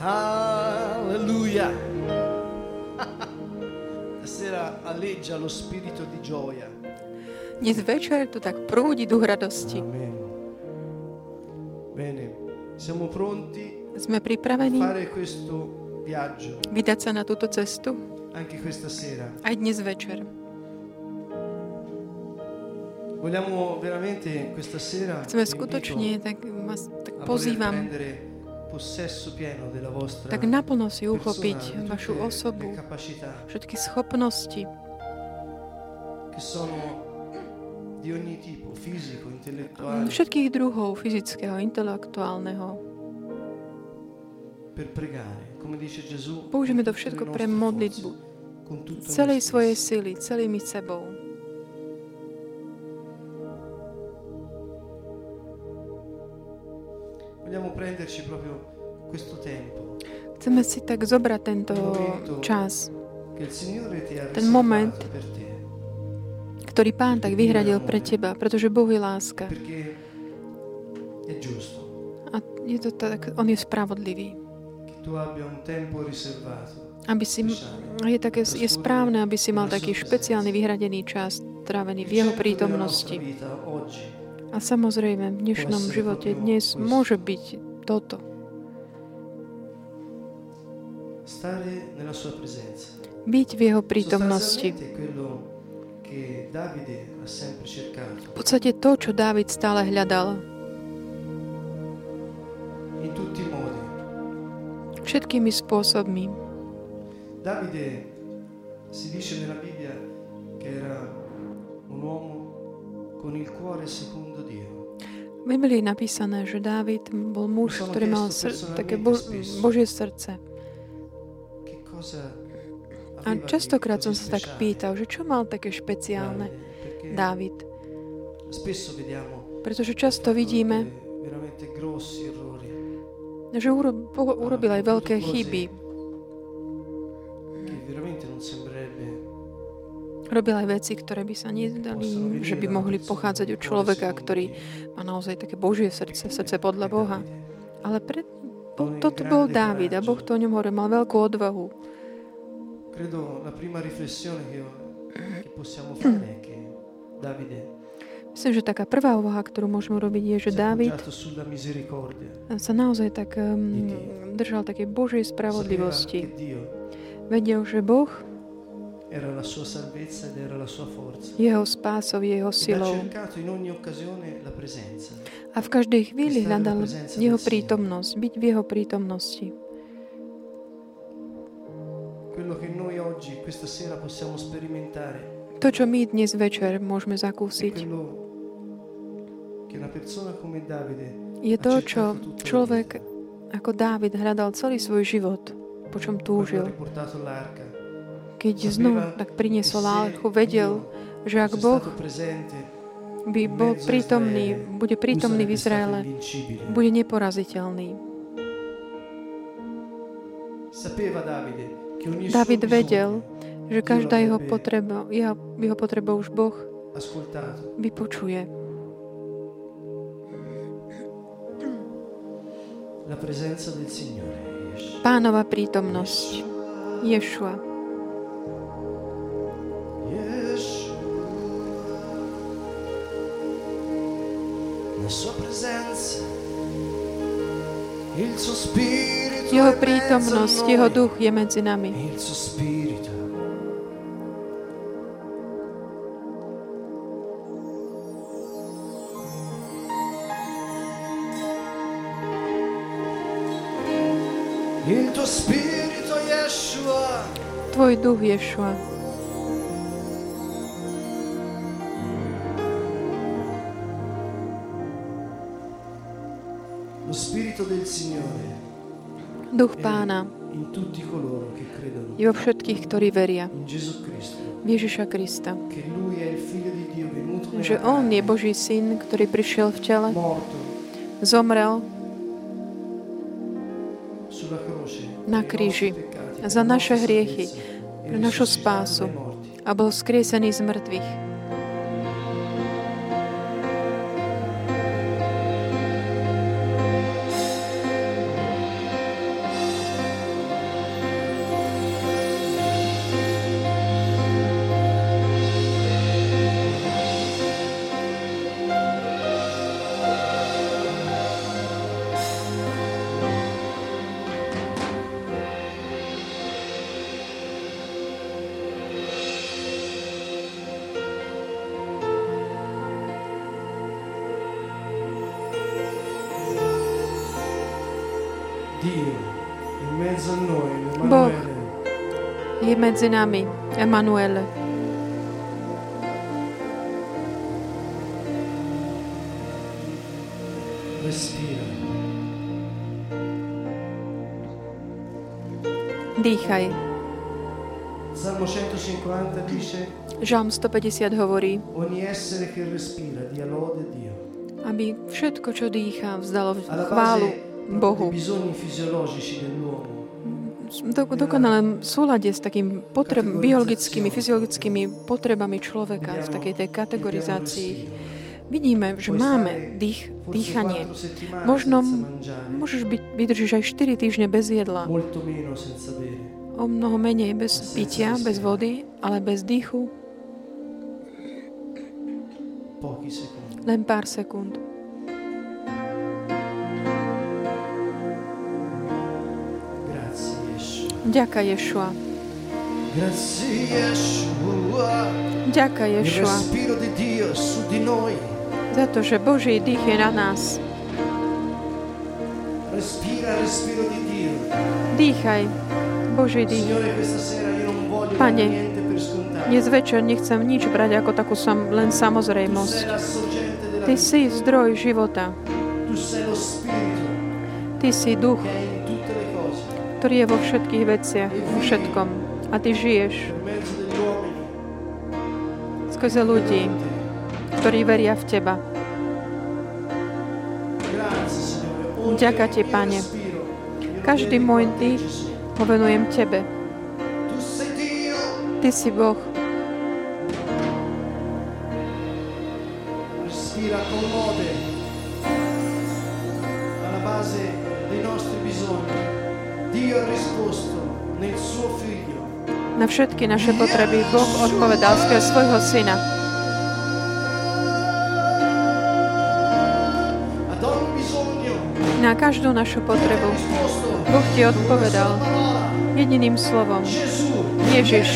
Alleluia. Stasera alleggia lo spirito di gioia. Dnes večer tu tak prúdi duch radosti. Amen. Bene, siamo pronti Sme pripravení fare questo viaggio vydať sa na túto cestu anche questa sera. aj dnes večer. Vogliamo veramente questa sera Chceme skutočne, tak vás tak pozývam, tak naplno si uchopiť vašu osobu, všetky schopnosti, všetkých druhov fyzického, intelektuálneho. Použijeme to všetko pre modlitbu, celej svojej sily, celými sebou. Vogliamo prenderci proprio questo tempo Chceme si tak zobrať tento čas, Ten moment. ktorý Pán tak vyhradil pre teba, pretože Boh je láska. A je to tak, On je spravodlivý. Aby si, je, také, je správne, aby si mal taký špeciálny vyhradený čas trávený v Jeho prítomnosti. A samozrejme, v dnešnom živote dnes môže byť toto. Byť v Jeho prítomnosti. V podstate to, čo Dávid stále hľadal. Všetkými spôsobmi. Davide si dice nella Bibbia che era V Biblii je napísané, že Dávid bol muž, ktorý mal sr- také bo- Božie srdce. A častokrát som sa tak pýtal, že čo mal také špeciálne? Perché Dávid. Pretože často vidíme, grossi errori že urobil aj veľké chyby. Robil aj veci, ktoré by sa nezdali, že by mohli pochádzať od človeka, ktorý má naozaj také Božie srdce, srdce podľa Boha. Ale pre, bo, toto bol Dávid a Boh to o ňom hovoril, mal veľkú odvahu. Myslím, že taká prvá úvaha, ktorú môžeme urobiť, je, že Dávid sa naozaj tak um, držal takej Božej spravodlivosti. Vedel, že Boh jeho spásov, jeho silou. cercato in ogni occasione la presenza. A v každej chvíli hľadal jeho prítomnosť, byť v jeho prítomnosti. Quello che noi oggi, questa sera, possiamo sperimentare To, čo my dnes večer môžeme zakúsiť, je to, čo človek ako Dávid hľadal celý svoj život, po čom túžil. Keď znovu tak priniesol lálku, vedel, že ak Boh by bol prítomný, bude prítomný v Izraele, bude neporaziteľný. David vedel, že každá jeho potreba, jeho, jeho potreba už Boh vypočuje. Pánova prítomnosť. Ješua. La sua presenza, il suo spirito Jeho prítomnosť, jeho duch je medzi nami. il suo spirito. Il tuo spirito, Yeshua, Tvoj duch, Ješua. Duch Pána. Je vo všetkých, ktorí veria. V Ježiša Krista. Že On je Boží syn, ktorý prišiel v tele, zomrel. Na kríži. za naše hriechy, e pre našu risuscitato spásu. a bol skriesený z mŕtvych. Medzi nami, Emanuele. Dýchaj. Salmo 150 dice Žalm 150 hovorí, aby všetko, čo dýcha, vzdalo chválu Bohu. Do, dokonalém súlade s takým potreb, biologickými, fyziologickými potrebami človeka, v takej tej kategorizácii. Vidíme, že máme dých, dýchanie. Možno môžeš byť, vydržíš aj 4 týždne bez jedla. O mnoho menej bez pitia, bez vody, ale bez dýchu. Len pár sekúnd. Ďaká Ješua. Ďaká Ješua. Za to, že Boží dých je na nás. Dýchaj, Boží dých. Pane, dnes večer nechcem nič brať ako takú sam, len samozrejmosť. Ty si zdroj života. Ty si duch, ktorý je vo všetkých veciach, vo všetkom. A ty žiješ skrze ľudí, ktorí veria v teba. Ďaká ti, Pane. Každý môj dých ho venujem Tebe. Ty si Boh. Na všetky naše potreby Boh odpovedal skrz svojho syna. Na každú našu potrebu Boh ti odpovedal jediným slovom. Ježiš,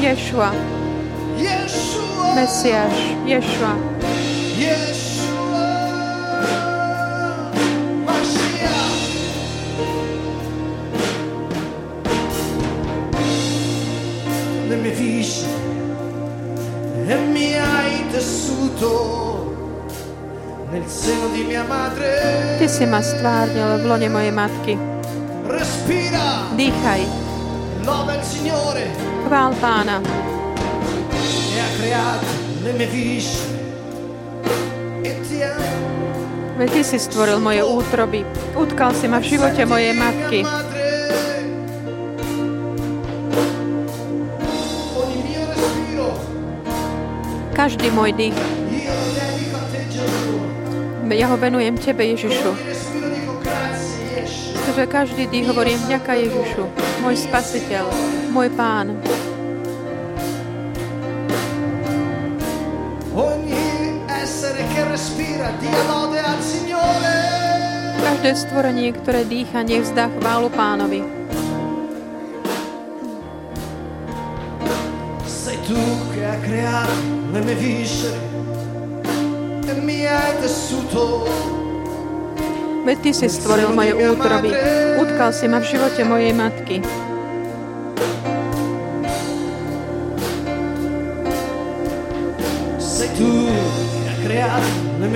Ješua, Mesiáš, Ješua. Si ma stvárnil v lone mojej matky. Dýchaj. Chvál Pána. Veď Ty si stvoril moje útroby. Utkal si ma v živote mojej matky. Každý môj dých ja ho venujem Tebe, Ježišu. Pretože každý dých hovorím vďaka Ježišu, môj spasiteľ, môj pán. Každé stvorenie, ktoré dýcha, nech vzdá chválu pánovi. Sei tu che ha creato le mie viscere Veď Ty si stvoril moje útroby. Utkal si ma v živote mojej matky. Sei tu che hai creato le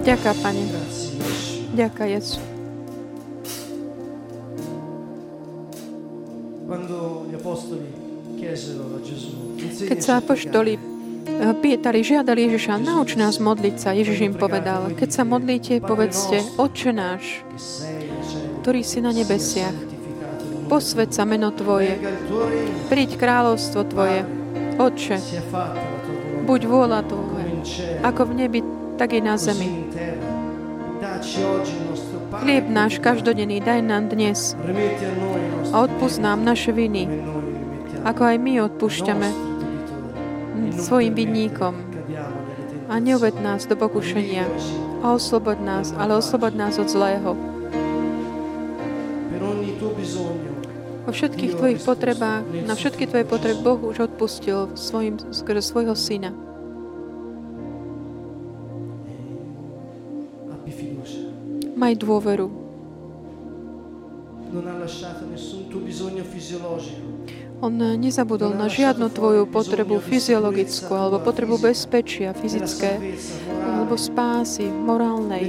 Ďaká, Pane. Ďaká, Jezu. Keď sa apoštoli eh, pýtali, žiadali Ježiša, nauč nás modliť sa. Ježiš im povedal, keď sa modlíte, povedzte, Otče náš, ktorý si na nebesiach, posved sa meno Tvoje, príď kráľovstvo Tvoje, Otče, buď vôľa Tvoje, ako v nebi, tak i na zemi. Chlieb náš každodenný daj nám dnes. A odpust nám naše viny, ako aj my odpúšťame svojim vinníkom. A neuved nás do pokušenia a oslobod nás, ale oslobod nás od zlého. vo všetkých tvojich potrebách, na všetky tvoje potreby Boh už odpustil svojim, skrze svojho syna. Maj dôveru. On nezabudol na žiadnu tvoju potrebu fyziologickú alebo potrebu bezpečia fyzické alebo spásy morálnej.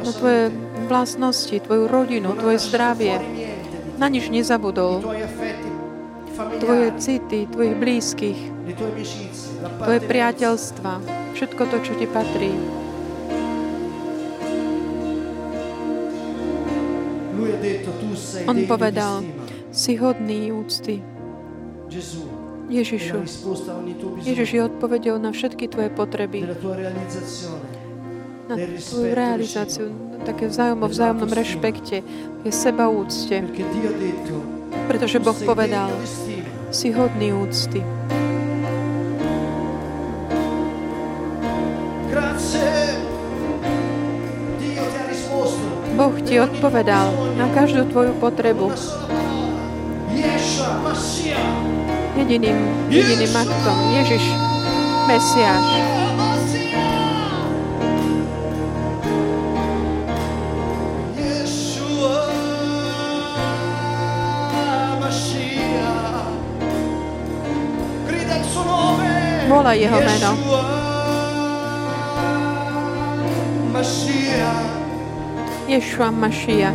Na tvoje vlastnosti, tvoju rodinu, tvoje zdravie. Na nič nezabudol. Tvoje city, tvojich blízkych, tvoje priateľstva, všetko to, čo ti patrí. On povedal, si hodný úcty. Ježišu, Ježiš je odpovedel na všetky tvoje potreby, na tvoju realizáciu, také vzájom, vzájomnom rešpekte, je seba úcte. Pretože Boh povedal, si hodný úcty. Ti odpovedal na každú tvoju potrebu. Jediným, jediným aktom. Ježiš, Mesiáš. Volaj jeho meno. Mashiach. Yeshua Mashiach.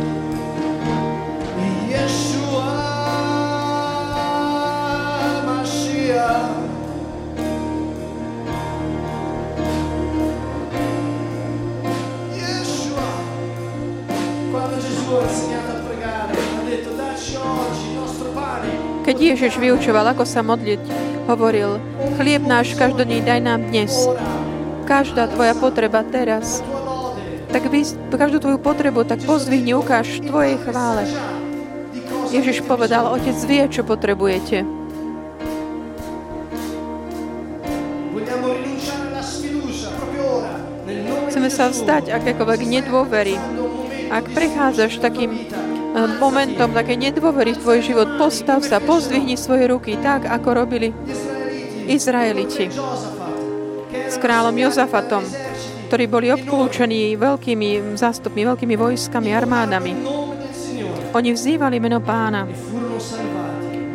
Keď Ježiš vyučoval, ako sa modliť, hovoril, chlieb náš každodenný daj nám dnes. Každá tvoja potreba teraz. Tak vy, každú tvoju potrebu, tak pozdvihni, ukáž tvojej chvále. Ježiš povedal, Otec vie, čo potrebujete. Chceme sa vzdať akékoľvek nedôvery. Ak prechádzaš takým eh, momentom také nedôvery v tvoj život, postav sa, pozdvihni svoje ruky tak, ako robili Izraeliti s kráľom Jozafatom, ktorí boli obklúčení veľkými zástupmi, veľkými vojskami, armádami. Oni vzývali meno pána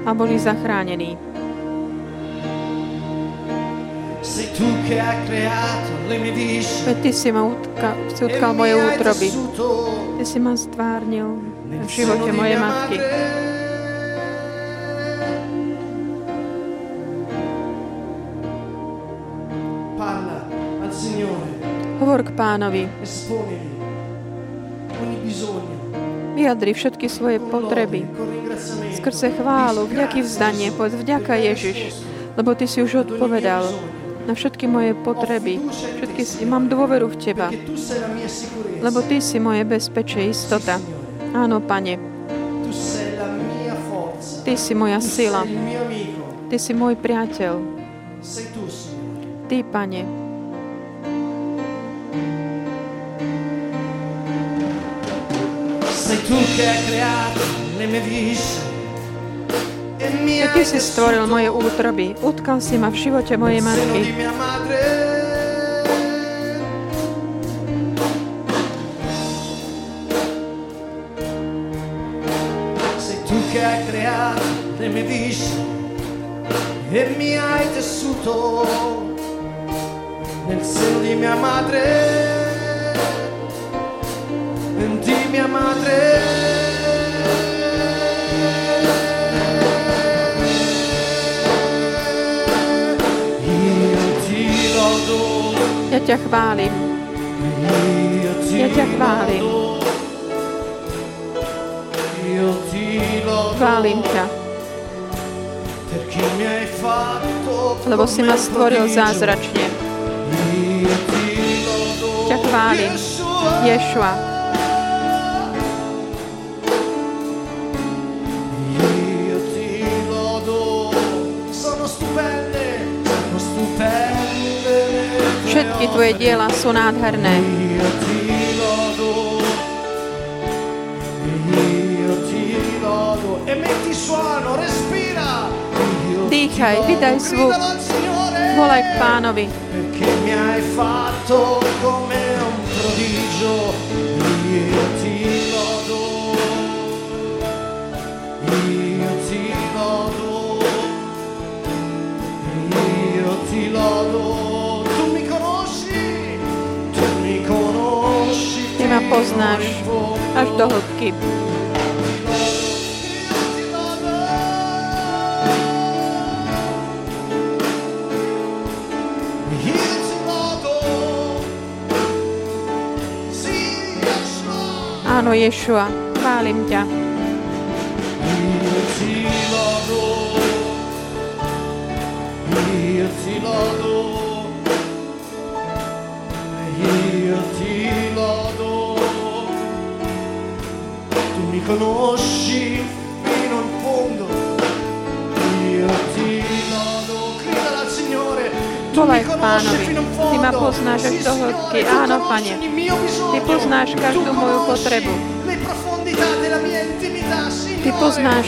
a boli zachránení. Veď Ty si ma utka, utkal moje útroby. Ty si ma stvárnil v živote mojej matky. Hovor k pánovi. Vyjadri všetky svoje potreby. Skrze chválu, vďaky vzdanie, povedz vďaka Ježiš, lebo Ty si už odpovedal na všetky moje potreby. Všetky mám dôveru v Teba, lebo Ty si moje bezpečie, istota. Áno, Pane. Ty si moja sila. Ty si môj priateľ. Ty, Pane. Tu che hai creato le mie viscere e mi Ty hai si stvoril moje útroby. Utkal si ma v živote mojej matky. che hai creato le mie viscere e mi hai tessuto nel seno di mia madre. Di mia madre. Ja ťa chválim. Ja ťa chválim. Chválim ťa, lebo si ma stvoril zázračne. Ťa chválim. Ješua, Všetky tvoje diela sú nádherné. Dýchaj, vydaj zvuk. Volaj k pánovi. Perché mi hai fatto come un prodigio poznáš až do hĺbky. Áno, Ješua, chválim ťa. Io ti conosci fino in fondo, io ti lodo. Gridala al Signore, tu mi conosci fino in Ty ma fondo. poznáš až do hĺbky. Áno, Pane. Ty poznáš každú moju potrebu. Ty poznáš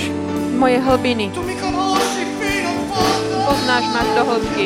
moje hlbiny. Tu mi conosci fino in fondo. Poznáš ma až do hĺbky.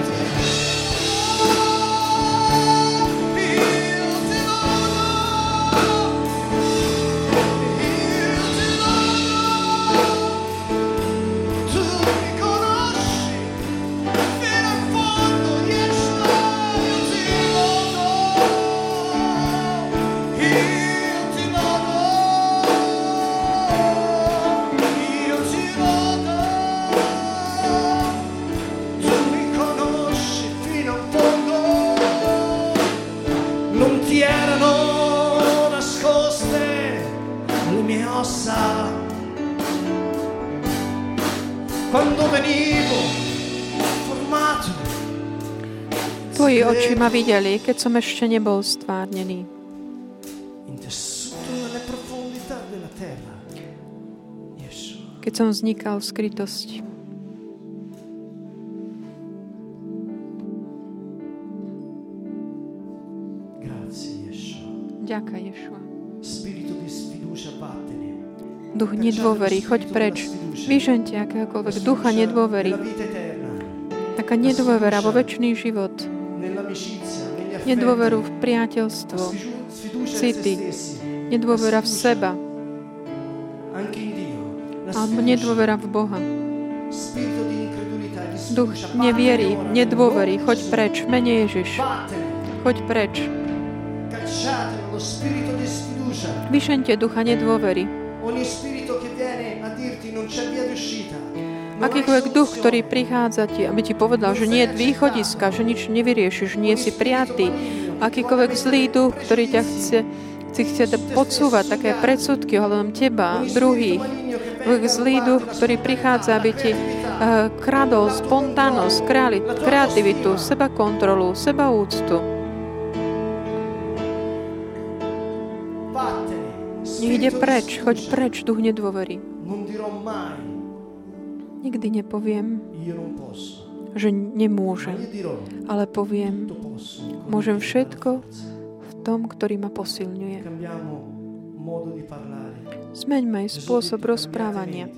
Ma videli, keď som ešte nebol stvárnený. Keď som vznikal v skrytosti. Ďaká, Ješua. Duch nedôvery, choď preč. Vyžente akéhokoľvek ducha nedôvery. Taká nedôvera vo väčší život. Nedôveru v priateľstvo. City. Nedôvera v seba. Alebo nedôvera v Boha. Duch nedôvery, Nome choď preč. Mene Ježiš. Choď preč. Vyšente ducha nedôvery. Akýkoľvek duch, ktorý prichádza ti, aby ti povedal, že nie je východiska, že nič nevyriešiš, nie si prijatý. Akýkoľvek zlý duch, ktorý ťa chce, si chce podsúvať také predsudky ohľadom teba, druhých. Zlý duch, ktorý prichádza, aby ti uh, kradol spontánnosť, kreativitu, seba kontrolu, seba úctu. Nech ide preč, choď preč, duch nedôvery. Nikdy nepoviem, že nemôžem, ale poviem, môžem všetko v tom, ktorý ma posilňuje. Zmeňme aj spôsob rozprávania.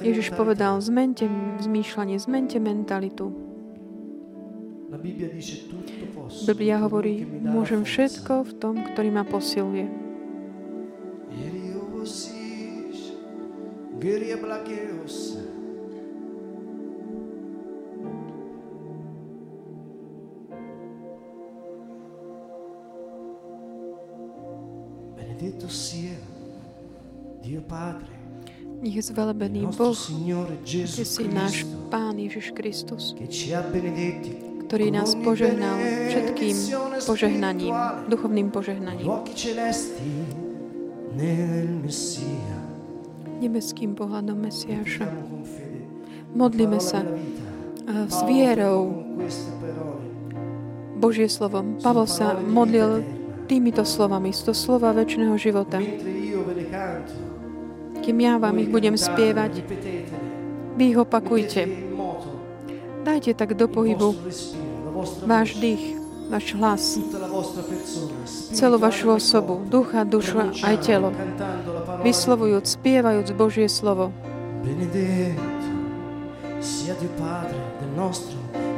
Ježiš povedal, zmente zmýšľanie, zmente mentalitu. Biblia hovorí, môžem všetko v tom, ktorý ma posiluje. Geria Blakeos. Nech je zvelebený Boh, Ty si náš Pán Ježiš Kristus, ktorý nás požehnal všetkým požehnaním, duchovným požehnaním, nebeským pohľadom Mesiáša. Modlíme sa eh, s vierou. Božie slovom. Pavol sa modlil týmito slovami, z to slova väčšného života. Kým ja vám ich budem spievať, vy ich opakujte. Dajte tak do pohybu váš dých, váš hlas, celú vašu osobu, ducha, dušu aj telo, vyslovujúc, spievajúc Božie slovo.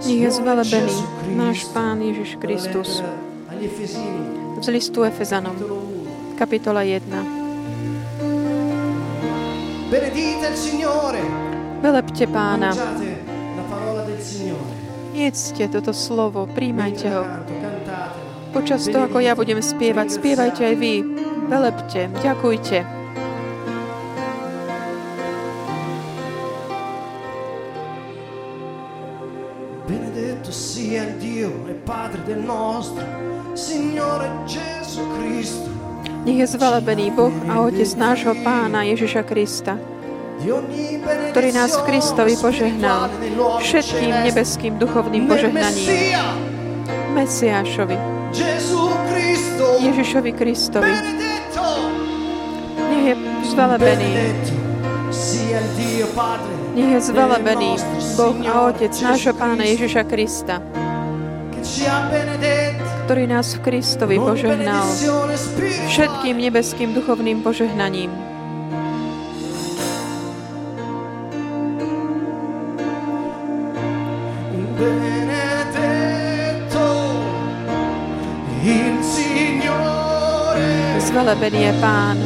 Nech je zvelebený náš. Pán Ježiš Kristus. Z listu Efezanom, capitolo 1. kapitola 1. Benedite il Signore. Velepte Pána, jedzte toto slovo, príjmajte ho. Počas toho, ako ja budem spievať, spievajte aj vy. Velepte, ďakujte. Benedetto sia il Dio e Padre del nostro. Nech je zvelebený Boh a Otec nášho Pána Ježiša Krista, ktorý nás v Kristovi požehnal všetkým nebeským duchovným požehnaním. Mesiášovi. Ježišovi Kristovi. Nech je zvelebený, nech je zvelebený Boh a Otec nášho Pána Ježiša Krista, ktorý nás v Kristovi požehnal. všetkým nebeským duchovným požehnaním. Zvelebený je Pán,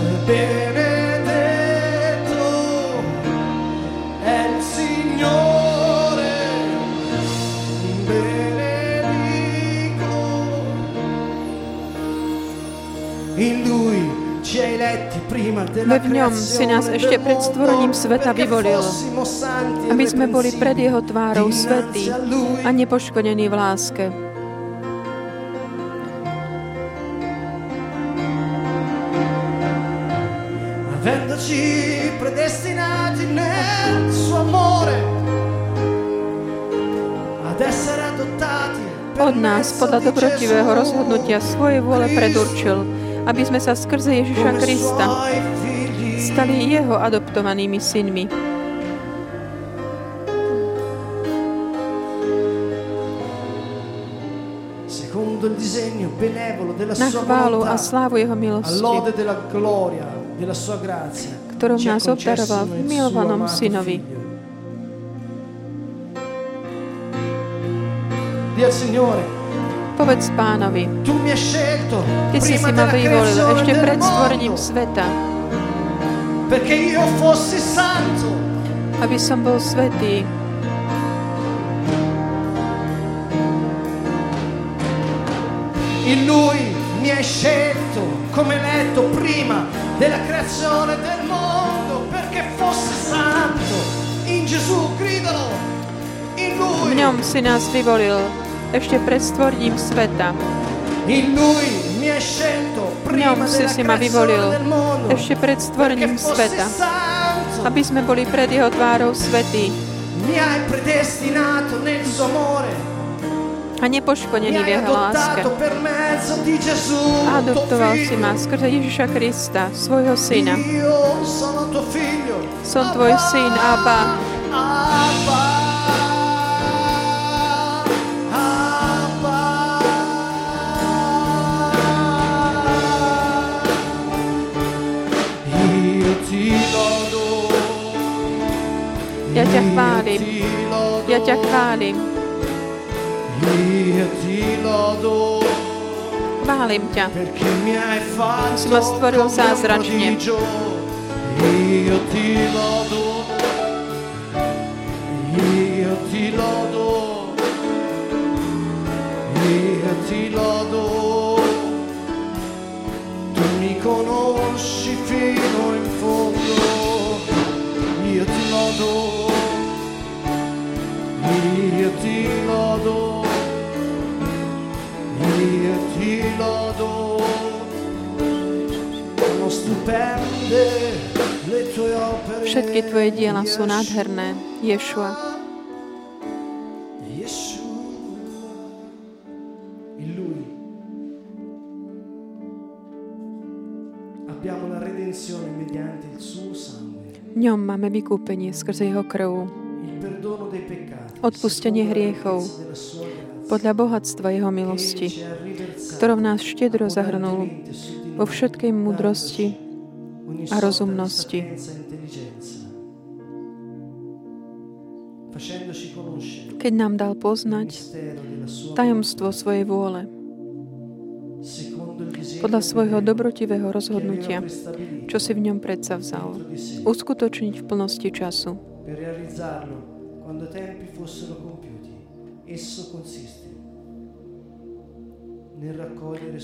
della v ňom si nás ešte pred stvorením sveta vyvolil, aby sme boli pred Jeho tvárou svetí a nepoškodení v láske. avendoci predestinati nel suo amore Od nás podľa dobrotivého rozhodnutia svojej vôle predurčil, aby sme sa skrze Ježiša Krista stali Jeho adoptovanými synmi. Na chválu a slávu Jeho milosti, ktorou nás obdaroval v milovanom synovi. al Signore Povedz pánovi, tu mi hai scelto Ty si si ma vyvolil ešte pred stvorením sveta, perché io fossi santo aby som bol svetý. In lui mi hai scelto come eletto prima della creazione del mondo perché fosse santo. In Gesù, gridalo. In V lui, ňom si nás vyvolil ešte pred stvorením sveta. ňom si si ma vyvolil ešte pred stvorením fosse sveta, aby sme boli pred Jeho tvárou svetí a Mi nepoškodení v Jeho láske. adoptoval si ma skrze Ježiša Krista, svojho syna. Som tvoj syn. Abba. Ja ťa chválim. Ja ťa chválim. Chválim ťa. Si ma stvoril zázračne. Io ti lodo. Io ti lodo. Io ti lodo. Tu mi conosci fino in fondo. Io ti lodo. Všetky tvoje diela sú nádherné. Ješua. V ňom máme vykúpenie skrze Jeho krv, Odpustenie hriechov, podľa bohatstva Jeho milosti, ktorou nás štedro zahrnul vo všetkej múdrosti a rozumnosti. keď nám dal poznať tajomstvo svojej vôle podľa svojho dobrotivého rozhodnutia, čo si v ňom predsa vzal, uskutočniť v plnosti času.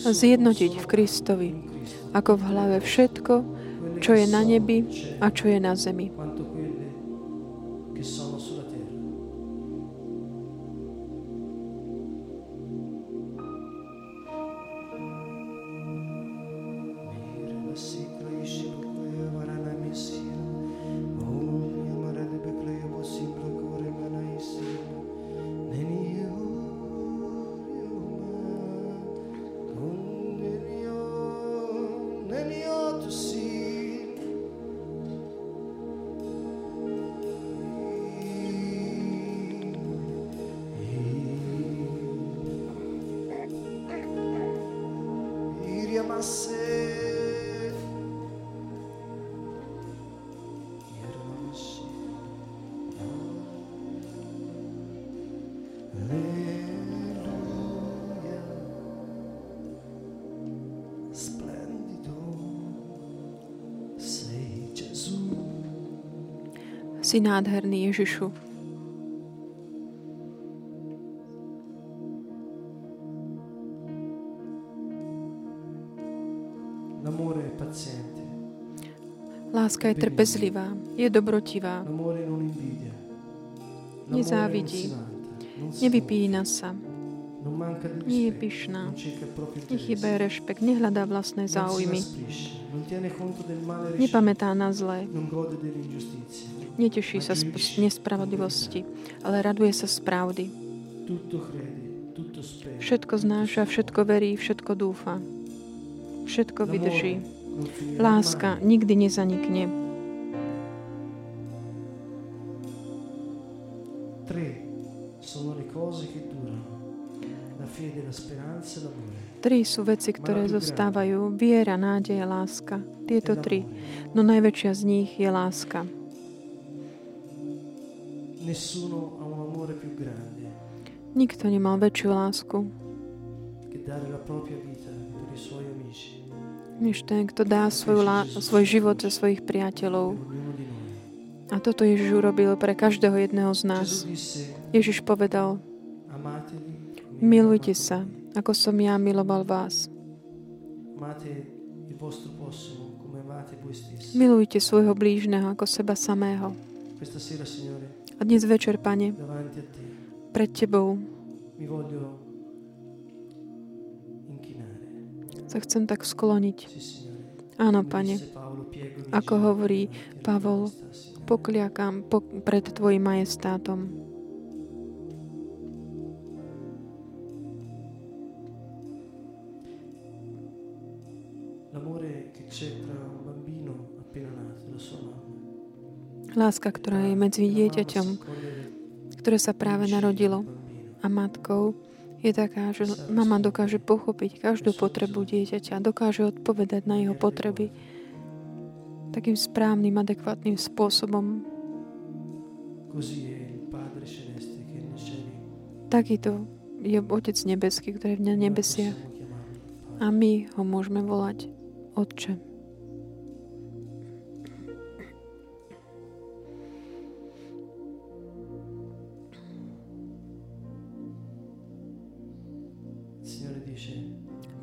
Zjednotiť v Kristovi, ako v hlave všetko, čo je na nebi a čo je na zemi. Many Si nádherný, Ježišu. Láska je trpezlivá, je dobrotivá, nezávidí, nevypína sa, nie je pyšná, nechybé rešpekt, nehľadá vlastné záujmy, nepamätá na zlé, Neteší sa z nespravodlivosti, ale raduje sa z pravdy. Všetko znáša, všetko verí, všetko dúfa. Všetko vydrží. Láska nikdy nezanikne. Tri sú veci, ktoré zostávajú. Viera, nádej a láska. Tieto tri. No najväčšia z nich je láska. Nessuno ha un amore più grande. Nikto nemal väčšiu lásku. Než ten, kto dá svoju lá- svoj život za svojich priateľov. A toto Ježiš urobil pre každého jedného z nás. Ježiš povedal, milujte sa, ako som ja miloval vás. Milujte svojho blížneho ako seba samého. A dnes večer, Pane, pred Tebou sa chcem tak skloniť. Áno, Pane, ako hovorí Pavol, pokliakam po, pred Tvojim majestátom. L'amore che c'è tra Láska, ktorá je medzi dieťaťom, ktoré sa práve narodilo a matkou, je taká, že mama dokáže pochopiť každú potrebu dieťaťa, dokáže odpovedať na jeho potreby takým správnym, adekvátnym spôsobom. Takýto je Otec nebeský, ktorý je v nebesiach. A my ho môžeme volať Otče.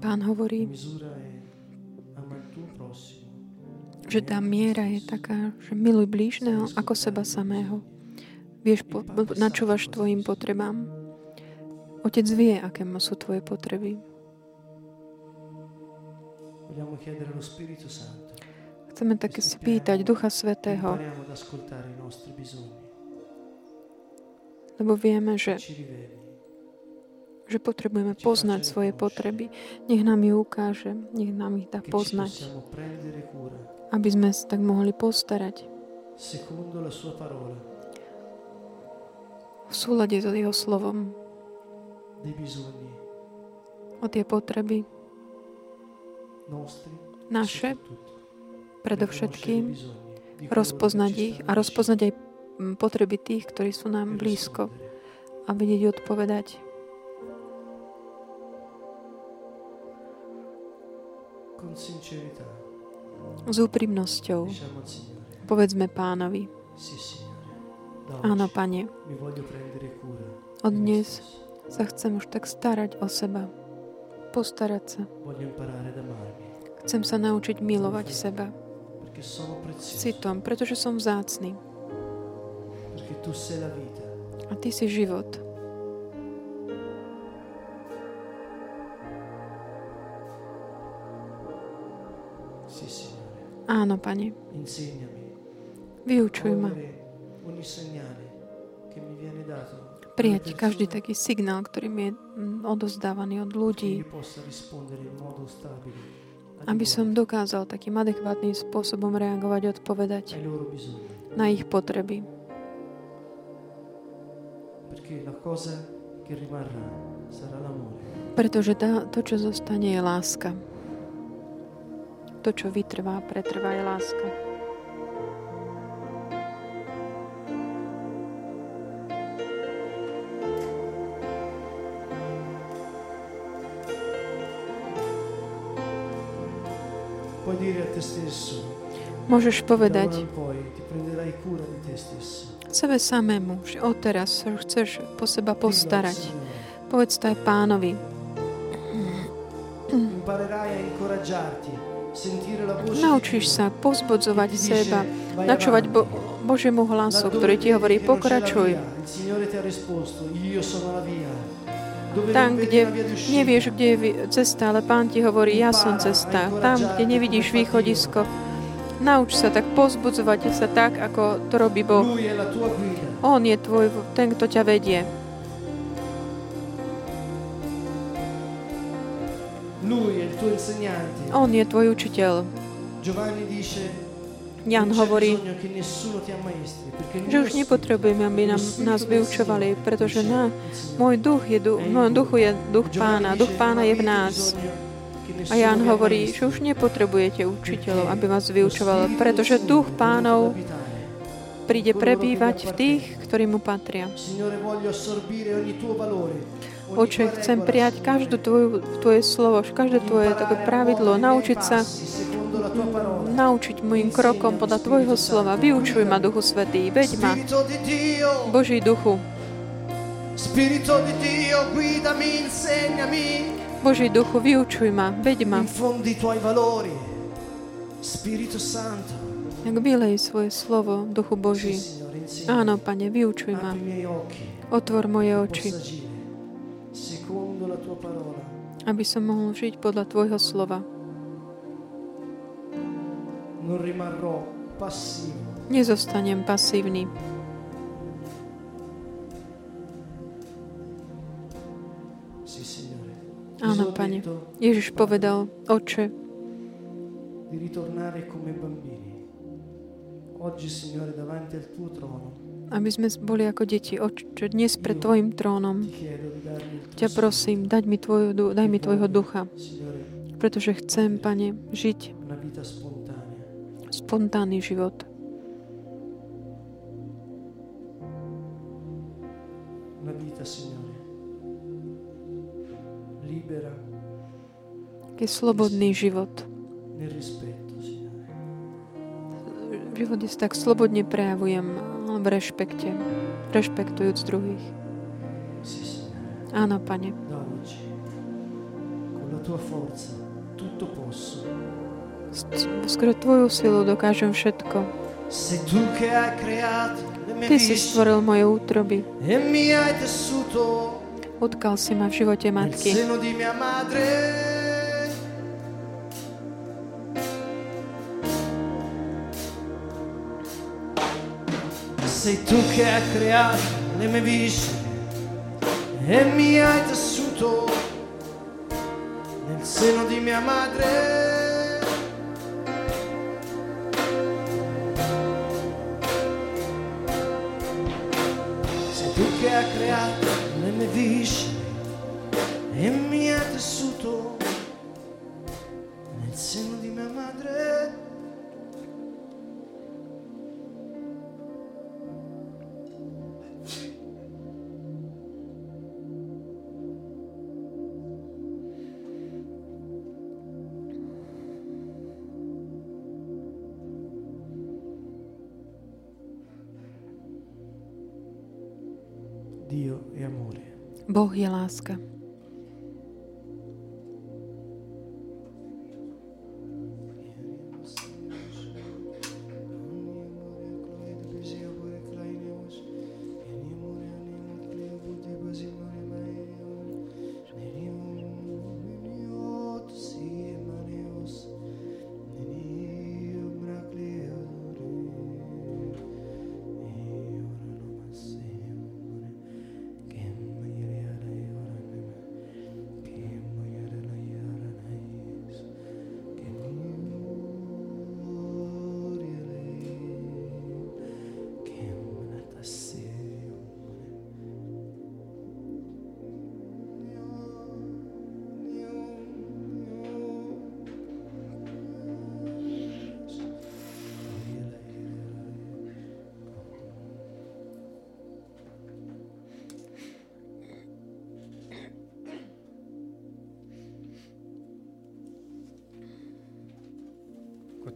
Pán hovorí, že tá miera je taká, že miluj blížneho ako seba samého. Vieš, po, načúvaš tvojim potrebám. Otec vie, aké sú tvoje potreby. Chceme také spýtať Ducha Svetého, lebo vieme, že že potrebujeme poznať svoje potreby. Nech nám ju ukáže, nech nám ich dá poznať, aby sme sa tak mohli postarať. V súlade so jeho slovom. O tie potreby. Naše, predovšetkým, rozpoznať ich a rozpoznať aj mm, potreby tých, ktorí sú nám blízko. a vedieť odpovedať. S úprimnosťou. Povedzme pánovi, áno, pane, od dnes sa chcem už tak starať o seba, postarať sa. Chcem sa naučiť milovať seba. Citom, pretože som vzácný. A Ty si život. Áno, Pane. Vyučuj ma. Prijať každý taký signál, ktorý mi je mm, odozdávaný od ľudí, aby som dokázal takým adekvátnym spôsobom reagovať, odpovedať na ich potreby. Pretože to, čo zostane, je láska. To, čo vytrvá, pretrvá, je láska. Môžeš povedať sebe samému, že odteraz chceš po seba postarať. Povedz to aj pánovi. Naučíš sa povzbudzovať seba, načúvať Bo- Božiemu hlasu, ktorý ti hovorí, pokračuj. Tam, kde nevieš, kde je cesta, ale Pán ti hovorí, ja som cesta. Tam, kde nevidíš východisko, nauč sa tak pozbudzovať sa tak, ako to robí Boh. On je tvoj, ten, kto ťa vedie. On je tvoj učiteľ. Jan hovorí, že už nepotrebujeme, aby nám, nás vyučovali, pretože na, môj duch je, duch, môj duchu je duch pána, duch pána je v nás. A Jan hovorí, že už nepotrebujete učiteľov, aby vás vyučoval, pretože duch pánov príde prebývať v tých, ktorí mu patria. Oče, chcem prijať každú tvoju, tvoje slovo, každé tvoje také pravidlo, naučiť sa naučiť môjim krokom podľa Tvojho slova. Vyučuj ma, Duchu Svetý, veď ma. Boží Duchu. Boží Duchu, vyučuj ma, veď ma. Tak vylej svoje slovo, Duchu Boží. Áno, Pane, vyučuj ma. Otvor moje oči aby som mohol žiť podľa Tvojho slova. Nezostanem pasívny. Áno, Pane. Ježiš povedal, Oče, di ritornare come bambini. Oggi, Signore, davanti al tuo trono, aby sme boli ako deti. Oče, dnes pred Tvojim trónom ťa prosím, daj mi, tvoju, daj mi Tvojho ducha, pretože chcem, Pane, žiť spontánny život. Je slobodný život. Život je tak slobodne prejavujem v rešpekte, rešpektujúc druhých. Áno, Pane. Skoro Tvoju silu dokážem všetko. Ty si stvoril moje útroby. Utkal si ma v živote matky. Sei tu che hai creato le mie viscere e mi hai tessuto nel seno di mia madre. Sei tu che hai creato le mie viscere e mi hai tessuto Boh je láska.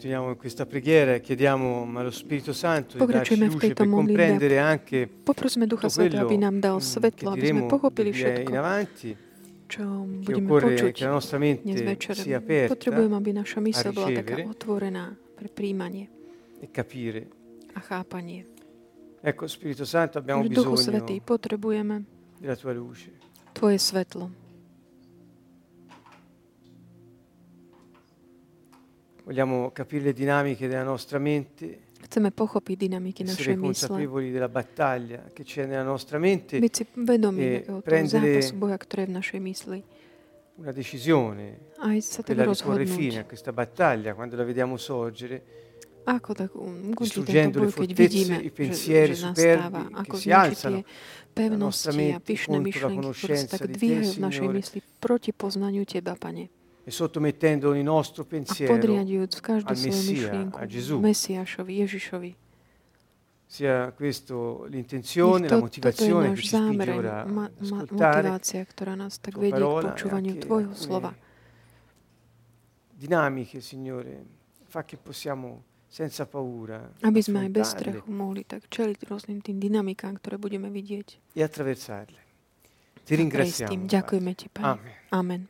Continuiamo in questa preghiera e chiediamo allo Spirito Santo di per comprendere anche Poprosme Ducha Svetého, aby nám dal svetlo, aby sme pochopili všetko, čo budeme počuť dnes večer. Potrebujem, aby naša mysl bola taká otvorená pre príjmanie e a chápanie. Ecco, Spirito Santo, abbiamo Duchu Svetý, potrebujeme della tua luce. Tvoje svetlo. Vogliamo capire le dinamiche della nostra mente. Chceme pochopiť dynamiky našej mysle. consapevoli della battaglia che c'è nella nostra mente. Byť si vedomí toho zápasu boja, ktoré je v našej mysli. Una decisione Aj sa tak porre fine a questa battaglia quando la vediamo sorgere. Ako tak ukončiť tento boj, keď vidíme, že, že nastáva, ako zničiť tie pevnosti a pyšné myšlienky, ktoré sa tak dvíhajú v našej mysli proti poznaniu Teba, Pane e sottomettendo il nostro pensiero al Messia, a Gesù. Ježišovi. Sia questo l'intenzione, la motivazione che ci spinge ora ma, motivácia, ktorá nás tak vedie k počúvaniu Tvojho slova. Dinamiche, Signore, fa che possiamo senza paura aby sme aj bez strachu mohli tak čeliť rôznym tým dynamikám, ktoré budeme vidieť. E attraversarle. Ti ringraziamo. Ďakujeme Ti, Pane. Amen. Amen.